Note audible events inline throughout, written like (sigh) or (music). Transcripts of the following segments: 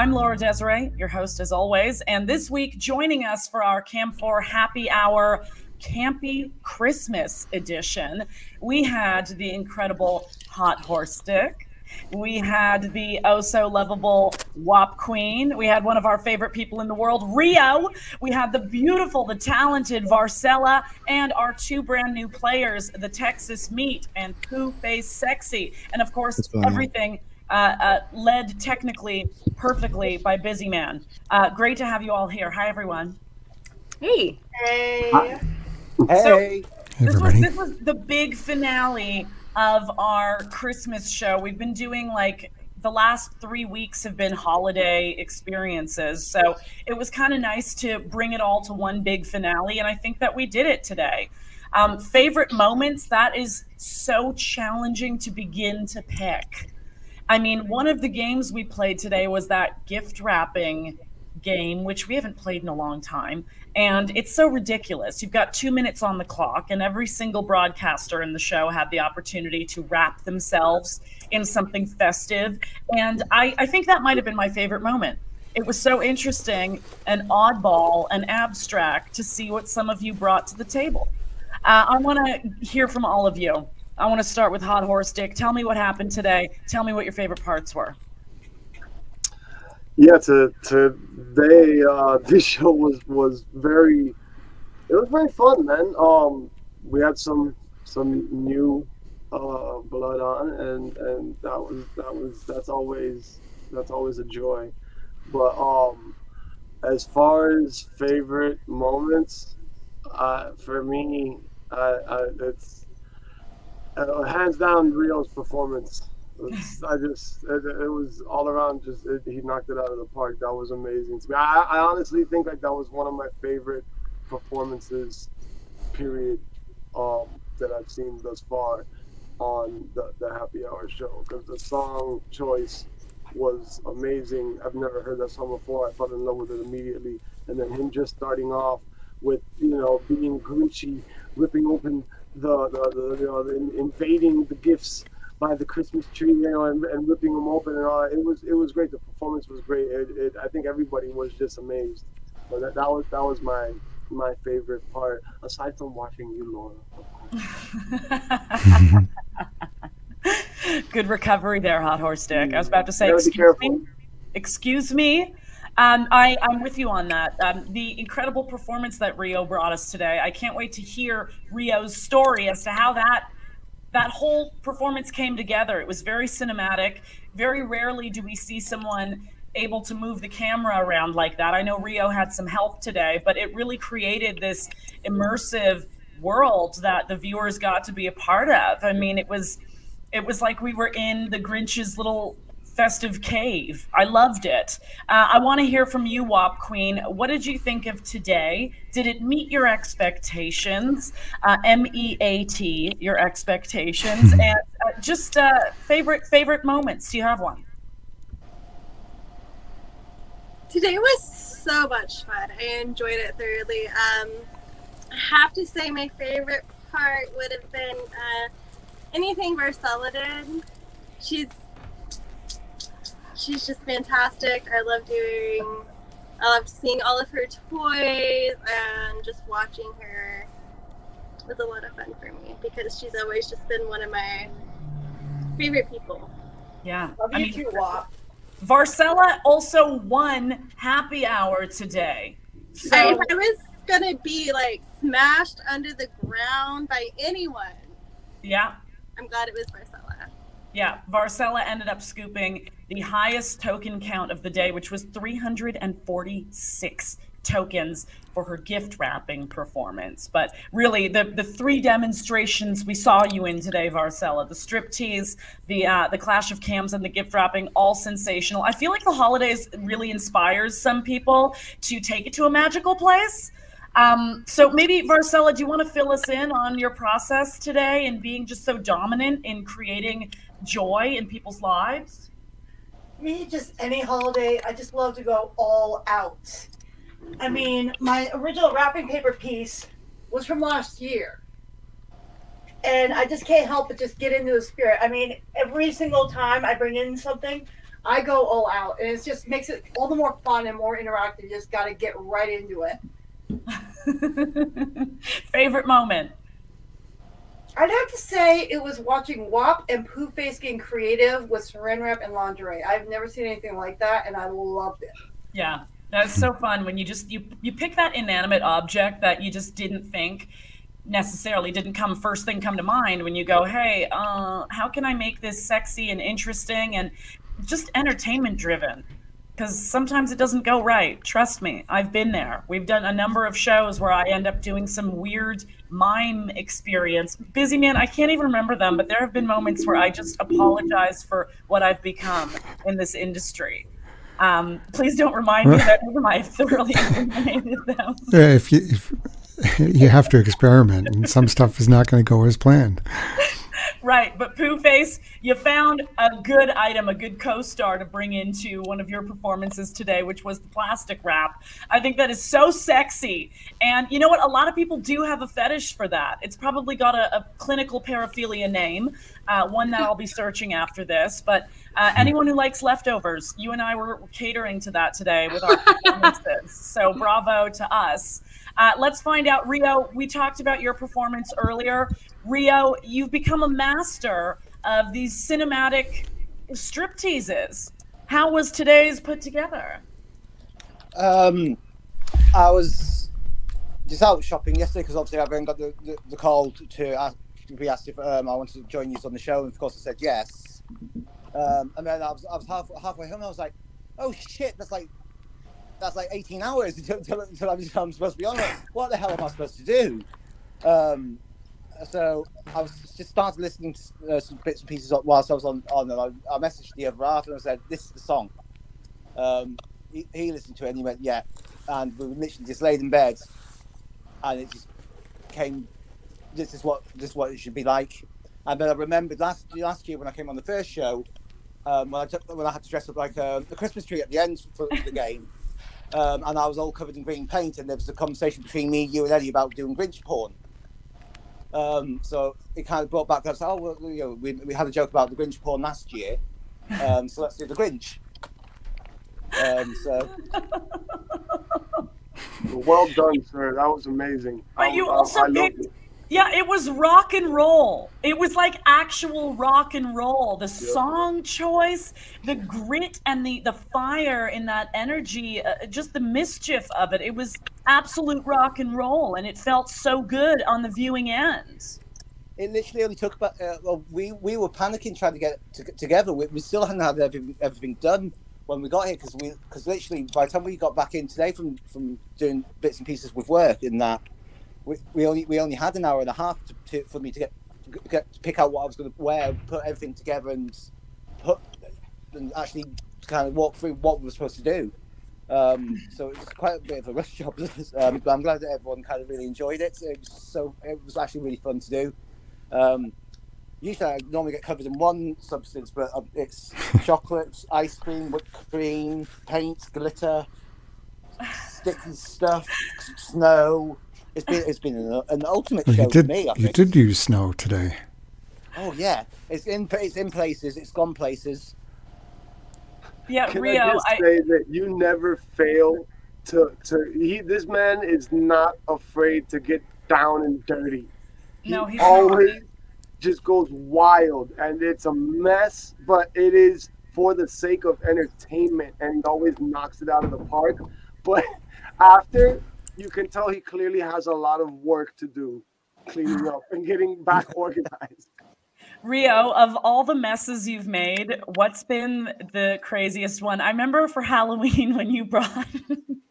I'm Laura Desiree, your host as always. And this week, joining us for our Cam 4 Happy Hour Campy Christmas edition, we had the incredible Hot Horse Dick. We had the oh so lovable WAP Queen. We had one of our favorite people in the world, Rio. We had the beautiful, the talented Varcella, and our two brand new players, the Texas Meat and Pooh Face Sexy. And of course, everything uh, uh, led technically perfectly by Busy Man. Uh, great to have you all here. Hi, everyone. Hey. Hey. Hey. So, this was, everybody. this was the big finale of our Christmas show. We've been doing like the last three weeks have been holiday experiences. So it was kind of nice to bring it all to one big finale. And I think that we did it today. Um, favorite moments, that is so challenging to begin to pick. I mean, one of the games we played today was that gift wrapping game, which we haven't played in a long time. And it's so ridiculous. You've got two minutes on the clock, and every single broadcaster in the show had the opportunity to wrap themselves in something festive. And I, I think that might have been my favorite moment. It was so interesting and oddball and abstract to see what some of you brought to the table. Uh, I want to hear from all of you. I want to start with Hot Horse Dick. Tell me what happened today. Tell me what your favorite parts were. Yeah, to today, uh, (laughs) this show was was very, it was very fun, man. Um, we had some some new uh, blood on, and and that was that was that's always that's always a joy. But um, as far as favorite moments, uh, for me, I, I, it's uh, hands down Rio's performance. I just it, it was all around. Just it, he knocked it out of the park. That was amazing to me. I, I honestly think like that was one of my favorite performances, period, um, that I've seen thus far on the, the Happy Hour show because the song choice was amazing. I've never heard that song before. I fell in love with it immediately, and then him just starting off with you know being Grinchy, ripping open the the, the you know the, invading the gifts by the Christmas tree, you know, and, and ripping them open and all. It was it was great. The performance was great. It, it, I think everybody was just amazed. But that, that was that was my my favorite part, aside from watching you, Laura. (laughs) Good recovery there, Hot Horse Dick. I was about to say, excuse me. Excuse me. Um, I, I'm with you on that. Um, the incredible performance that Rio brought us today. I can't wait to hear Rio's story as to how that that whole performance came together. It was very cinematic. Very rarely do we see someone able to move the camera around like that. I know Rio had some help today, but it really created this immersive world that the viewers got to be a part of. I mean, it was it was like we were in the Grinch's little festive cave. I loved it. Uh, I want to hear from you, WAP Queen. What did you think of today? Did it meet your expectations? Uh, M E A T, your expectations, (laughs) and uh, just uh, favorite favorite moments. Do you have one? Today was so much fun. I enjoyed it thoroughly. Um, I have to say, my favorite part would have been uh, anything Marcella did. She's she's just fantastic. I love doing. I love seeing all of her toys and just watching her was a lot of fun for me because she's always just been one of my favorite people. Yeah, Love I you mean, too, Wap. Varcella also won Happy Hour today. So I, I was gonna be like smashed under the ground by anyone, yeah, I'm glad it was Marcella. Yeah, Varcella ended up scooping the highest token count of the day, which was 346 tokens for her gift wrapping performance. But really, the, the three demonstrations we saw you in today, Varcella, the striptease, the uh, the clash of cams, and the gift wrapping, all sensational. I feel like the holidays really inspires some people to take it to a magical place. Um, so maybe Varcella, do you want to fill us in on your process today and being just so dominant in creating joy in people's lives? Me, just any holiday, I just love to go all out. I mean, my original wrapping paper piece was from last year. And I just can't help but just get into the spirit. I mean, every single time I bring in something, I go all out, and it just makes it all the more fun and more interactive. You just got to get right into it. (laughs) Favorite moment? I'd have to say it was watching WAP and Pooh Face getting creative with saran wrap and lingerie. I've never seen anything like that, and I loved it. Yeah, that's so fun when you just you you pick that inanimate object that you just didn't think necessarily didn't come first thing come to mind when you go, hey, uh, how can I make this sexy and interesting and just entertainment driven? Because sometimes it doesn't go right. Trust me, I've been there. We've done a number of shows where I end up doing some weird mime experience. Busy man, I can't even remember them, but there have been moments where I just apologize for what I've become in this industry. Um, please don't remind me that I've thoroughly eliminated them. (laughs) Yeah, if you if (laughs) you have to experiment, and some stuff is not going to go as planned. Right, but Pooh Face, you found a good item, a good co-star to bring into one of your performances today, which was the plastic wrap. I think that is so sexy, and you know what? A lot of people do have a fetish for that. It's probably got a, a clinical paraphilia name, uh, one that I'll be searching after this. But uh, anyone who likes leftovers, you and I were catering to that today with our performances. (laughs) so bravo to us. Uh, let's find out, Rio. We talked about your performance earlier. Rio, you've become a master of these cinematic strip teases. How was today's put together? Um, I was just out shopping yesterday because obviously I've got the, the, the call to, ask, be asked if um, I wanted to join you on the show, and of course I said yes. Um, and then I was, I was half, halfway home, and I was like, "Oh shit, that's like that's like 18 hours (laughs) until, until, until I'm, I'm, supposed to be on it. What the hell am I supposed to do?" Um, so I was just started listening to uh, some bits and pieces whilst I was on. on and I, I messaged the other half and I said, "This is the song." Um, he, he, listened to it and he went, "Yeah," and we literally just laid in bed, and it just came. This is what this is what it should be like. And then I remembered last last year when I came on the first show, um, when I took, when I had to dress up like a, um, a Christmas tree at the end for the game. Um, and I was all covered in green paint, and there was a conversation between me, you, and Eddie about doing Grinch porn. Um, so it kind of brought back that. Oh, well, you know, we, we had a joke about the Grinch porn last year, um, so let's do the Grinch. Um, so. Well done, sir. That was amazing. But I, you also I, I yeah, it was rock and roll. It was like actual rock and roll. The yeah. song choice, the grit and the the fire in that energy, uh, just the mischief of it. It was absolute rock and roll, and it felt so good on the viewing end. It literally only took about. Uh, well, we we were panicking trying to get it together. We, we still hadn't had everything, everything done when we got here because we because literally by the time we got back in today from from doing bits and pieces with work in that we, we only we only had an hour and a half to, to, for me to get, get to pick out what I was going to wear, put everything together, and put and actually kind of walk through what we were supposed to do. Um, so it was quite a bit of a rush job, (laughs) um, but I'm glad that everyone kind of really enjoyed it. It was so it was actually really fun to do. Um, usually I normally get covered in one substance, but um, it's (laughs) chocolates, ice cream, whipped cream, paint, glitter, sticky stuff, snow, it's been it's been an, an ultimate well, show did, for me. I you did use snow today. Oh yeah, it's in it's in places. It's gone places. Yeah, Can Rio. I just I... say that you never fail to to he. This man is not afraid to get down and dirty. He no, he's always not. just goes wild, and it's a mess. But it is for the sake of entertainment, and he always knocks it out of the park. But (laughs) after you can tell he clearly has a lot of work to do cleaning up and getting back (laughs) organized. Rio, of all the messes you've made, what's been the craziest one? I remember for Halloween (laughs) when you brought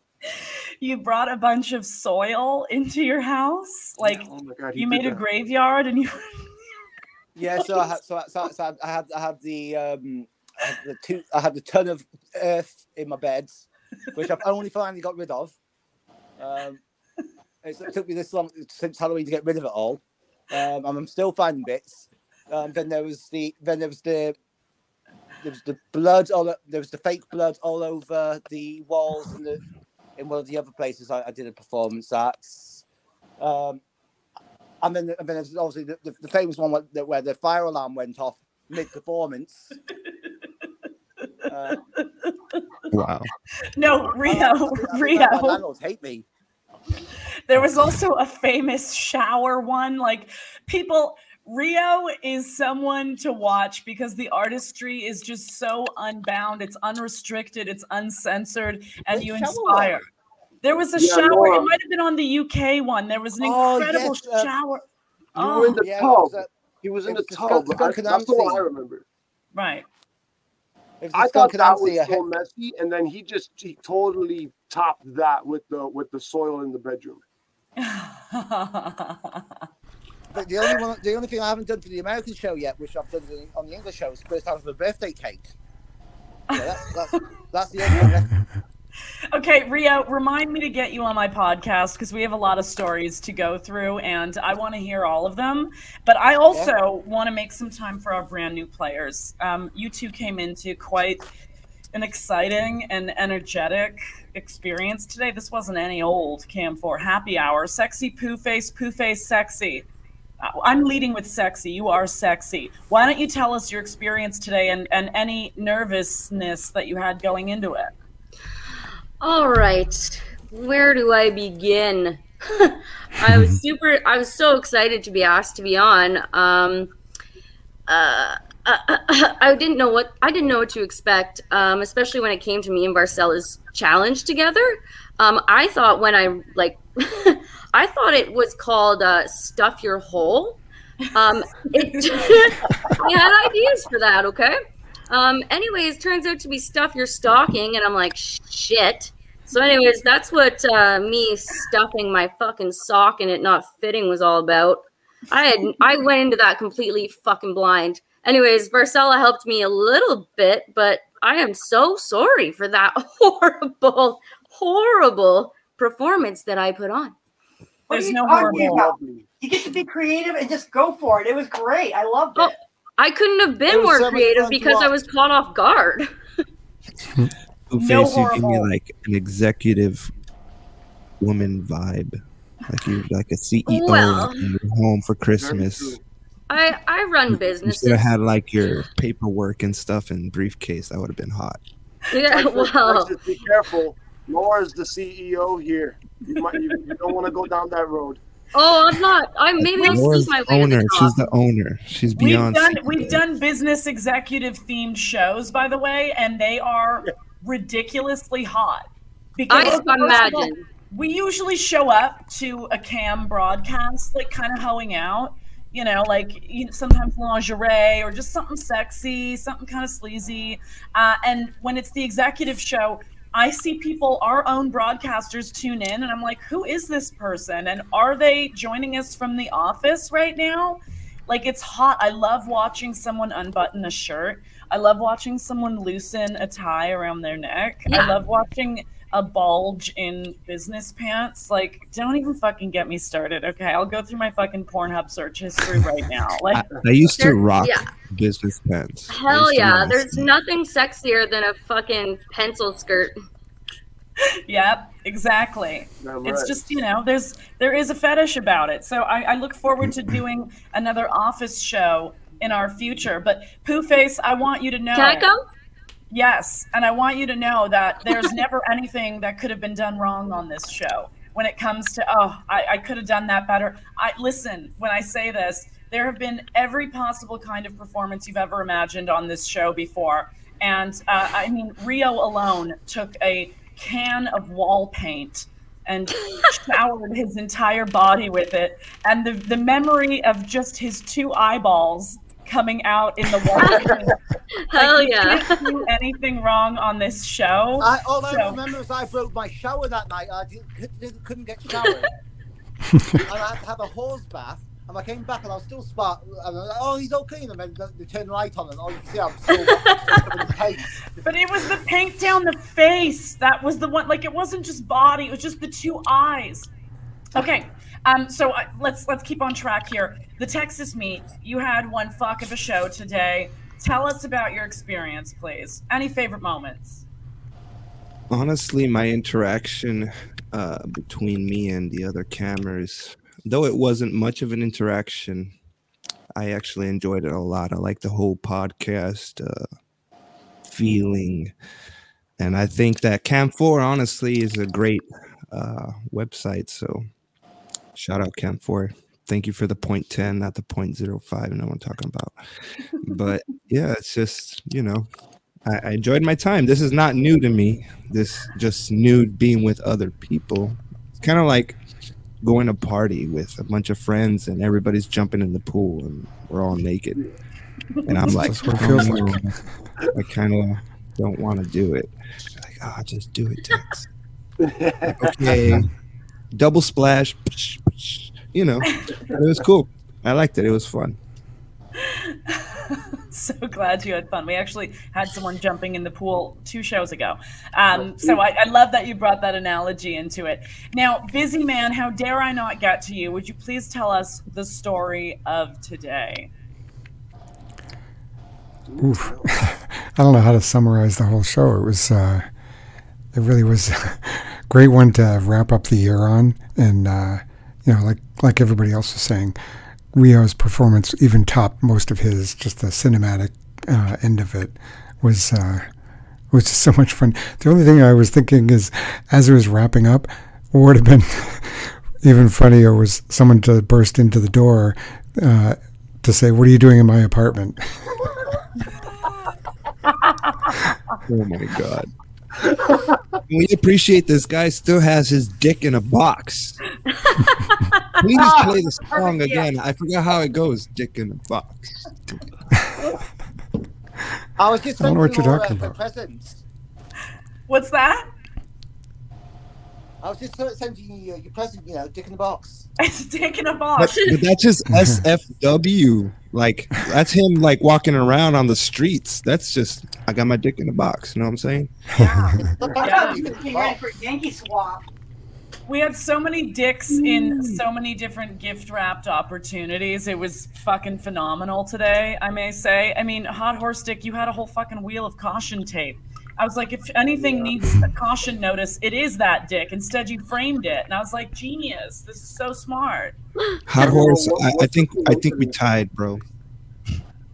(laughs) you brought a bunch of soil into your house. Like oh God, you made a graveyard and you Yeah, so I had so, so, so I had I had the um I had the two I had the ton of earth in my beds, which I've only finally got rid of. Um, it took me this long since Halloween to get rid of it all. Um, and I'm still finding bits. Um, then there was the then there was the there was the blood all there was the fake blood all over the walls and the in one of the other places I, I did a performance at. Um, and then and then there's obviously the, the, the famous one where, where the fire alarm went off mid performance. (laughs) Uh, Wow. No, I- I- Rio, I think My Rio. landlords hate me. There was also a famous shower one. Like people, Rio is someone to watch because the artistry is just so unbound. It's unrestricted. It's uncensored, and you inspire. There was a Yeah, shower. Laura. It might have been on the UK one. There was an Oh, incredible yes, uh, shower. You Oh, were in the Yeah, tub. was, uh, he was in the was the tub. skunk- I- that's the one I remember. right. I thought that was so messy, and then he just he totally topped that with the with the soil in the bedroom. (laughs) But the only one, the only thing I haven't done for the American show yet, which I've done on the English show, is first of a birthday cake. Yeah, that's, that's, that's the only thing. Okay, Rio, remind me to get you on my podcast because we have a lot of stories to go through and I want to hear all of them. But I also want to make some time for our brand new players. Um, you two came into quite an exciting and energetic experience today. This wasn't any old Cam 4 happy hour. Sexy poo face, poo face sexy. Uh, I'm leading with sexy. You are sexy. Why don't you tell us your experience today and, and any nervousness that you had going into it? All right. Where do I begin? (laughs) I was super I was so excited to be asked to be on. Um uh, uh, I didn't know what I didn't know what to expect, um, especially when it came to me and Varcella's challenge together. Um, I thought when I like, (laughs) I thought it was called uh, "Stuff Your Hole." Um, it, (laughs) I had ideas for that. Okay. Um, anyways, turns out to be stuff you're stocking, and I'm like, shit. So, anyways, that's what uh, me stuffing my fucking sock and it not fitting was all about. I had I went into that completely fucking blind. Anyways, Varcella helped me a little bit, but I am so sorry for that (laughs) horrible, horrible performance that I put on. What There's are you no talking horrible. about? You get to be creative and just go for it. It was great. I loved Oh, it. I couldn't have been more creative because I was caught off guard. (laughs) Two No you give me like an executive woman vibe. Like you like a CEO Well- in your home for Christmas. I I run You businesses. should have had like your paperwork and stuff in briefcase. That would have been hot. yeah, well, Alexis, be careful. Laura's the CEO here. You, might, you, you don't want to go down that road. Oh, I'm not. I maybe I'll Laura's sneak my the way to owner. the She's the owner. She's We've beyond. done we've done business executive themed shows, by the way, and they are ridiculously hot. Because I first of all, imagine. we usually show up to a cam broadcast, like kind of hoeing out, you know, like you know, sometimes lingerie or just something sexy, something kind of sleazy. Uh, and when it's the executive show, I see people, our own broadcasters, tune in, and I'm like, who is this person? And are they joining us from the office right now? Like it's hot. I love watching someone unbutton a shirt. I love watching someone loosen a tie around their neck. I love watching a bulge in business pants. Like, don't even fucking get me started. Okay, I'll go through my fucking Pornhub search history right now. (laughs) I, Like, I used to rock yeah. business pants. Hell yeah, there's them. nothing sexier than a fucking pencil skirt. (laughs) yep, exactly. Damn It's just you know, there's there is a fetish about it. So I, I look forward to doing another office show in our future. But Pooh Face, I want you to know. Can I come? Yes, and I want you to know that there's never (laughs) anything that could have been done wrong on this show. When it comes to, oh, I, I could have done that better. I listen when I say this. There have been every possible kind of performance you've ever imagined on this show before, and uh, I mean, Rio alone took a can of wall paint and (laughs) showered his entire body with it, and the the memory of just his two eyeballs coming out in the water. (laughs) paint Hell like, yeah. can't do anything wrong on this show. I, all I remember is I broke my shower that night. I did, couldn't, couldn't get showered. (laughs) and I had to have a hose bath. And I came back and I was still spark. And I was like, oh, he's okay. And then they turned the light on, and all you can see, I'm still, still (laughs) covered in paint. But it was the paint down the face. That was the one. Like it wasn't just body. It was just the two eyes. Okay. Um. So uh, let's let's keep on track here. The Texas meet. You had one fuck of a show today. Tell us about your experience, please. Any favorite moments? honestly my interaction uh, between me and the other cameras though it wasn't much of an interaction i actually enjoyed it a lot i like the whole podcast uh, feeling. And I think that Cam 4 honestly is a great uh, website. So shout out Cam 4. Thank you for the point 10, not the point 05. know what I'm talking about. but (laughs) yeah, it's just, you know, I, I enjoyed my time. This is not new to me. This just new being with other people. It's kind of like going to a party with a bunch of friends and everybody's jumping in the pool and we're all naked. And I'm like, what it feels "Oh, like." I kind of don't want to do it. Like, ah, just do it, Tex. (laughs) okay, double splash. You know, it was cool. I liked it. It was fun. (laughs) so glad you had fun. We actually had someone jumping in the pool two shows ago. Um, so I, I love that you brought that analogy into it. Now, busy man, how dare I not get to you? Would you please tell us the story of today? Oof. (laughs) I don't know how to summarize the whole show. It was, uh, it really was a (laughs) great one to wrap up the year on. And, uh, you know, like, like everybody else was saying, Rio's performance even topped most of his, just the cinematic uh, end of it was, uh, was just so much fun. The only thing I was thinking is, as it was wrapping up, what would have been (laughs) even funnier was someone to burst into the door uh, to say, "What are you doing in my apartment?" (laughs) (laughs) Oh my god. we appreciate this guy still has his dick in a box. Please play the song again. I forgot how it goes. Dick in the box. I was just I don't know what sending you're Laura uh, talking her about. presents. What's that? I was just sending you your present, you know, dick in the box. (laughs) It's taking a But, box. but that's just (laughs) SFW. Like that's him like walking around on the streets. That's just I got my dick in the box. You know what I'm saying? (laughs) Look, I I thought found you you in the getting ready box. for Yankee swap. We had so many dicks in so many different gift wrapped opportunities. It was fucking phenomenal today, I may say. I mean, Hot Horse Dick, you had a whole fucking wheel of caution tape. I was like, if anything needs a caution notice, it is that dick. Instead, you framed it. And I was like, genius. This is so smart. (laughs) Hot horse. I, I think I think we tied, bro.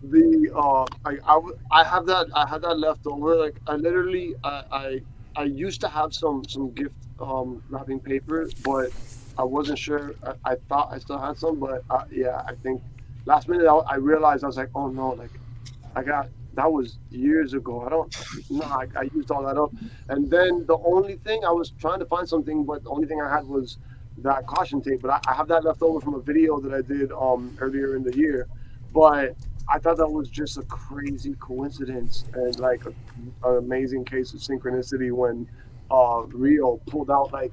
the uh I, I I have that I have that left over like I literally I I, I used to have some some gift um wrapping paper but I wasn't sure. I, I thought I still had some but uh, yeah I think last minute I, I realized I was like oh no like I got that was years ago. I don't no I, I used all that up. And then the only thing I was trying to find something but the only thing I had was that caution tape but I, I have that left over from a video that I did um earlier in the year. But I thought that was just a crazy coincidence and like a, an amazing case of synchronicity when uh, Rio pulled out like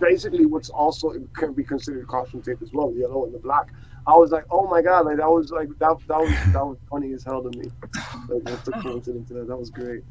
basically what's also can be considered caution tape as well, the yellow and the black. I was like, oh my god, like that was like that that was that was funny as hell to me. Like what's the coincidence that? That was great.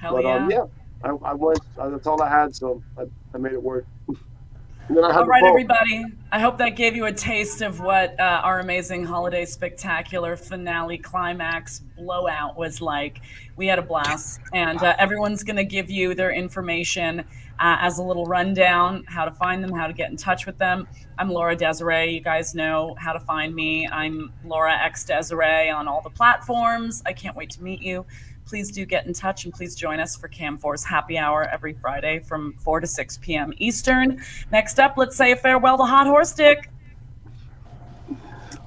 Hell but yeah. um, yeah, I, I went. That's all I had, so I, I made it work. (laughs) and then I had All the everybody. I hope that gave you a taste of what uh, our amazing holiday spectacular finale climax blowout was like. We had a blast, and uh, everyone's going to give you their information uh, as a little rundown how to find them, how to get in touch with them. I'm Laura Desiree. You guys know how to find me. I'm Laura X Desiree on all the platforms. I can't wait to meet you. Please do get in touch and please join us for Cam 4 Happy Hour every Friday from 4 to 6 p.m. Eastern. Next up, let's say a farewell to Hot Horse Dick.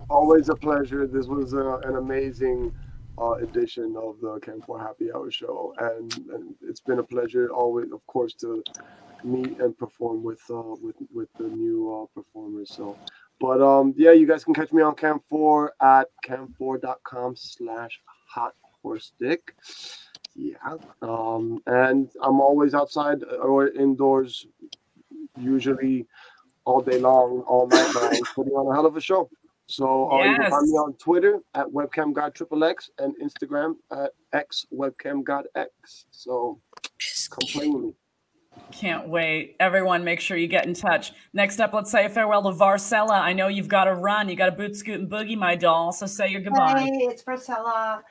Always a pleasure. This was uh, an amazing uh, edition of the Cam 4 Happy Hour show, and, and it's been a pleasure always, of course, to meet and perform with uh, with with the new uh, performers. So, but um, yeah, you guys can catch me on Cam 4 at cam4.com slash hot horse dick. Yeah, um, and I'm always outside or indoors, usually all day long, all night long, putting on a hell of a show. So uh, you can find me on Twitter at webcam god triple x and Instagram at x webcam god x. So come play with me. Can't wait. Everyone, make sure you get in touch. Next up, let's say a farewell to Varcella. I know you've got to run. You got to boot, scoot, and boogie, my doll. So say your goodbye. Hey, it's Varcella.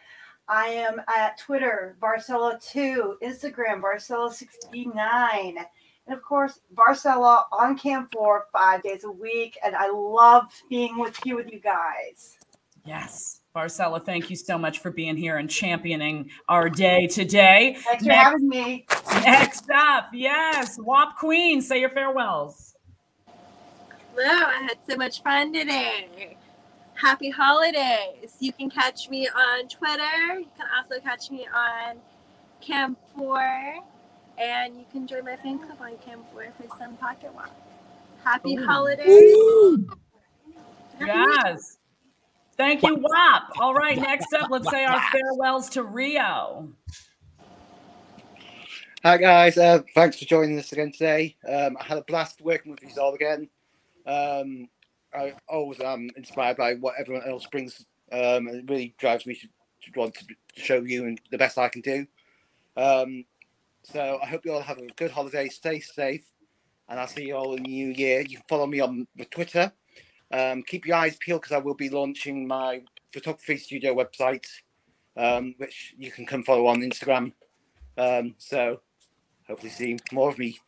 I am at Twitter, Varcella2, Instagram, Varcella69, and of course, Varcella on Cam 4 five days a week. And I love being with you with you guys. Yes. Varcella, thank you so much for being here and championing our day today. Thanks for having me. Next up, yes, WAP Queen, say your farewells. Hello, I had so much fun today. Happy holidays. You can catch me on Twitter. You can also catch me on Cam4. And you can join my fan club on Cam4 for some pocket walk. Happy Ooh. holidays. Happy Yes. Thank you, WAP. All right, next up, let's say our farewells to Rio. Hi guys, uh, thanks for joining us again today. Um, I had a blast working with you all again. Um, I always am inspired by what everyone else brings, um, and it really drives me to, to want to show you and the best I can do. Um, so I hope you all have a good holiday, stay safe, and I'll see you all in the new year. You can follow me on the Twitter. Um, keep your eyes peeled because I will be launching my photography studio website, um, which you can come follow on Instagram. Um, so hopefully see more of me.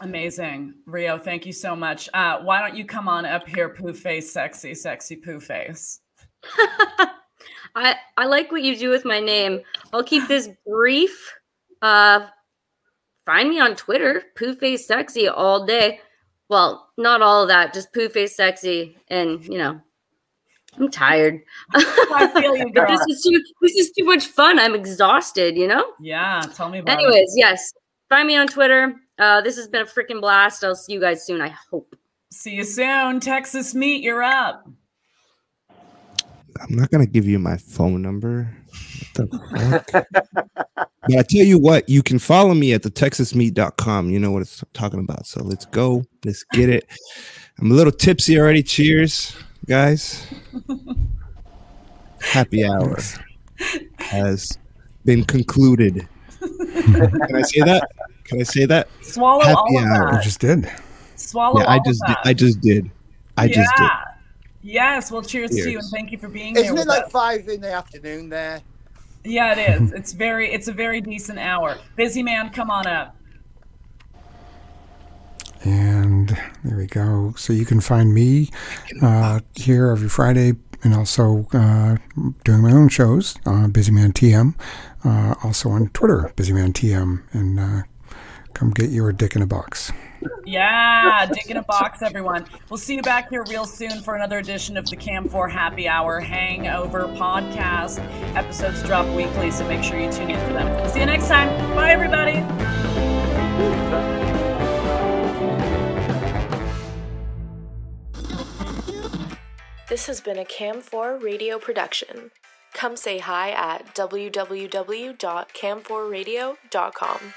Amazing. Rio, thank you so much. Uh, why don't you come on up here, poo face, sexy, sexy poo face? (laughs) I I like what you do with my name. I'll keep this (laughs) brief. Uh, find me on Twitter, poo face sexy all day. Well, not all of that, just poo face sexy, and you know, I'm tired. (laughs) I feel you, But girl. this is too this is too much fun. I'm exhausted. You know. Yeah, tell me about it. Anyways, yes, find me on Twitter. Uh, this has been a freaking blast. I'll see you guys soon. I hope. See you soon. Texas Meet, you're up. I'm not gonna give you my phone number. (laughs) What the fuck? but I tell you what, you can follow me at the texasmeet.com. You know what it's talking about. So let's go. Let's get it. I'm a little tipsy already. Cheers, guys. Happy hour has been concluded. Can I say that? Can I say that? Swallow Happy all of hour. You that. just did. Swallow Yeah, all I just did. that. I just did. I yeah. just did. Yes. Well, cheers, to you and thank you for being here. Isn't it with like us. five in the afternoon there? Yeah, it is. It's very. It's a very decent hour. Busy man, come on up. And there we go. So you can find me uh, here every Friday and also uh, doing my own shows, uh, Busyman TM, uh, also on Twitter, Busy Man TM, and uh, come get your dick in a box. Yeah, dick in a box, everyone. We'll see you back here real soon for another edition of the Cam 4 Happy Hour Hangover podcast. Episodes drop weekly, so make sure you tune in for them. See you next time. Bye, everybody. This has been a Cam4 radio production. Come say hi at www.cam4radio.com.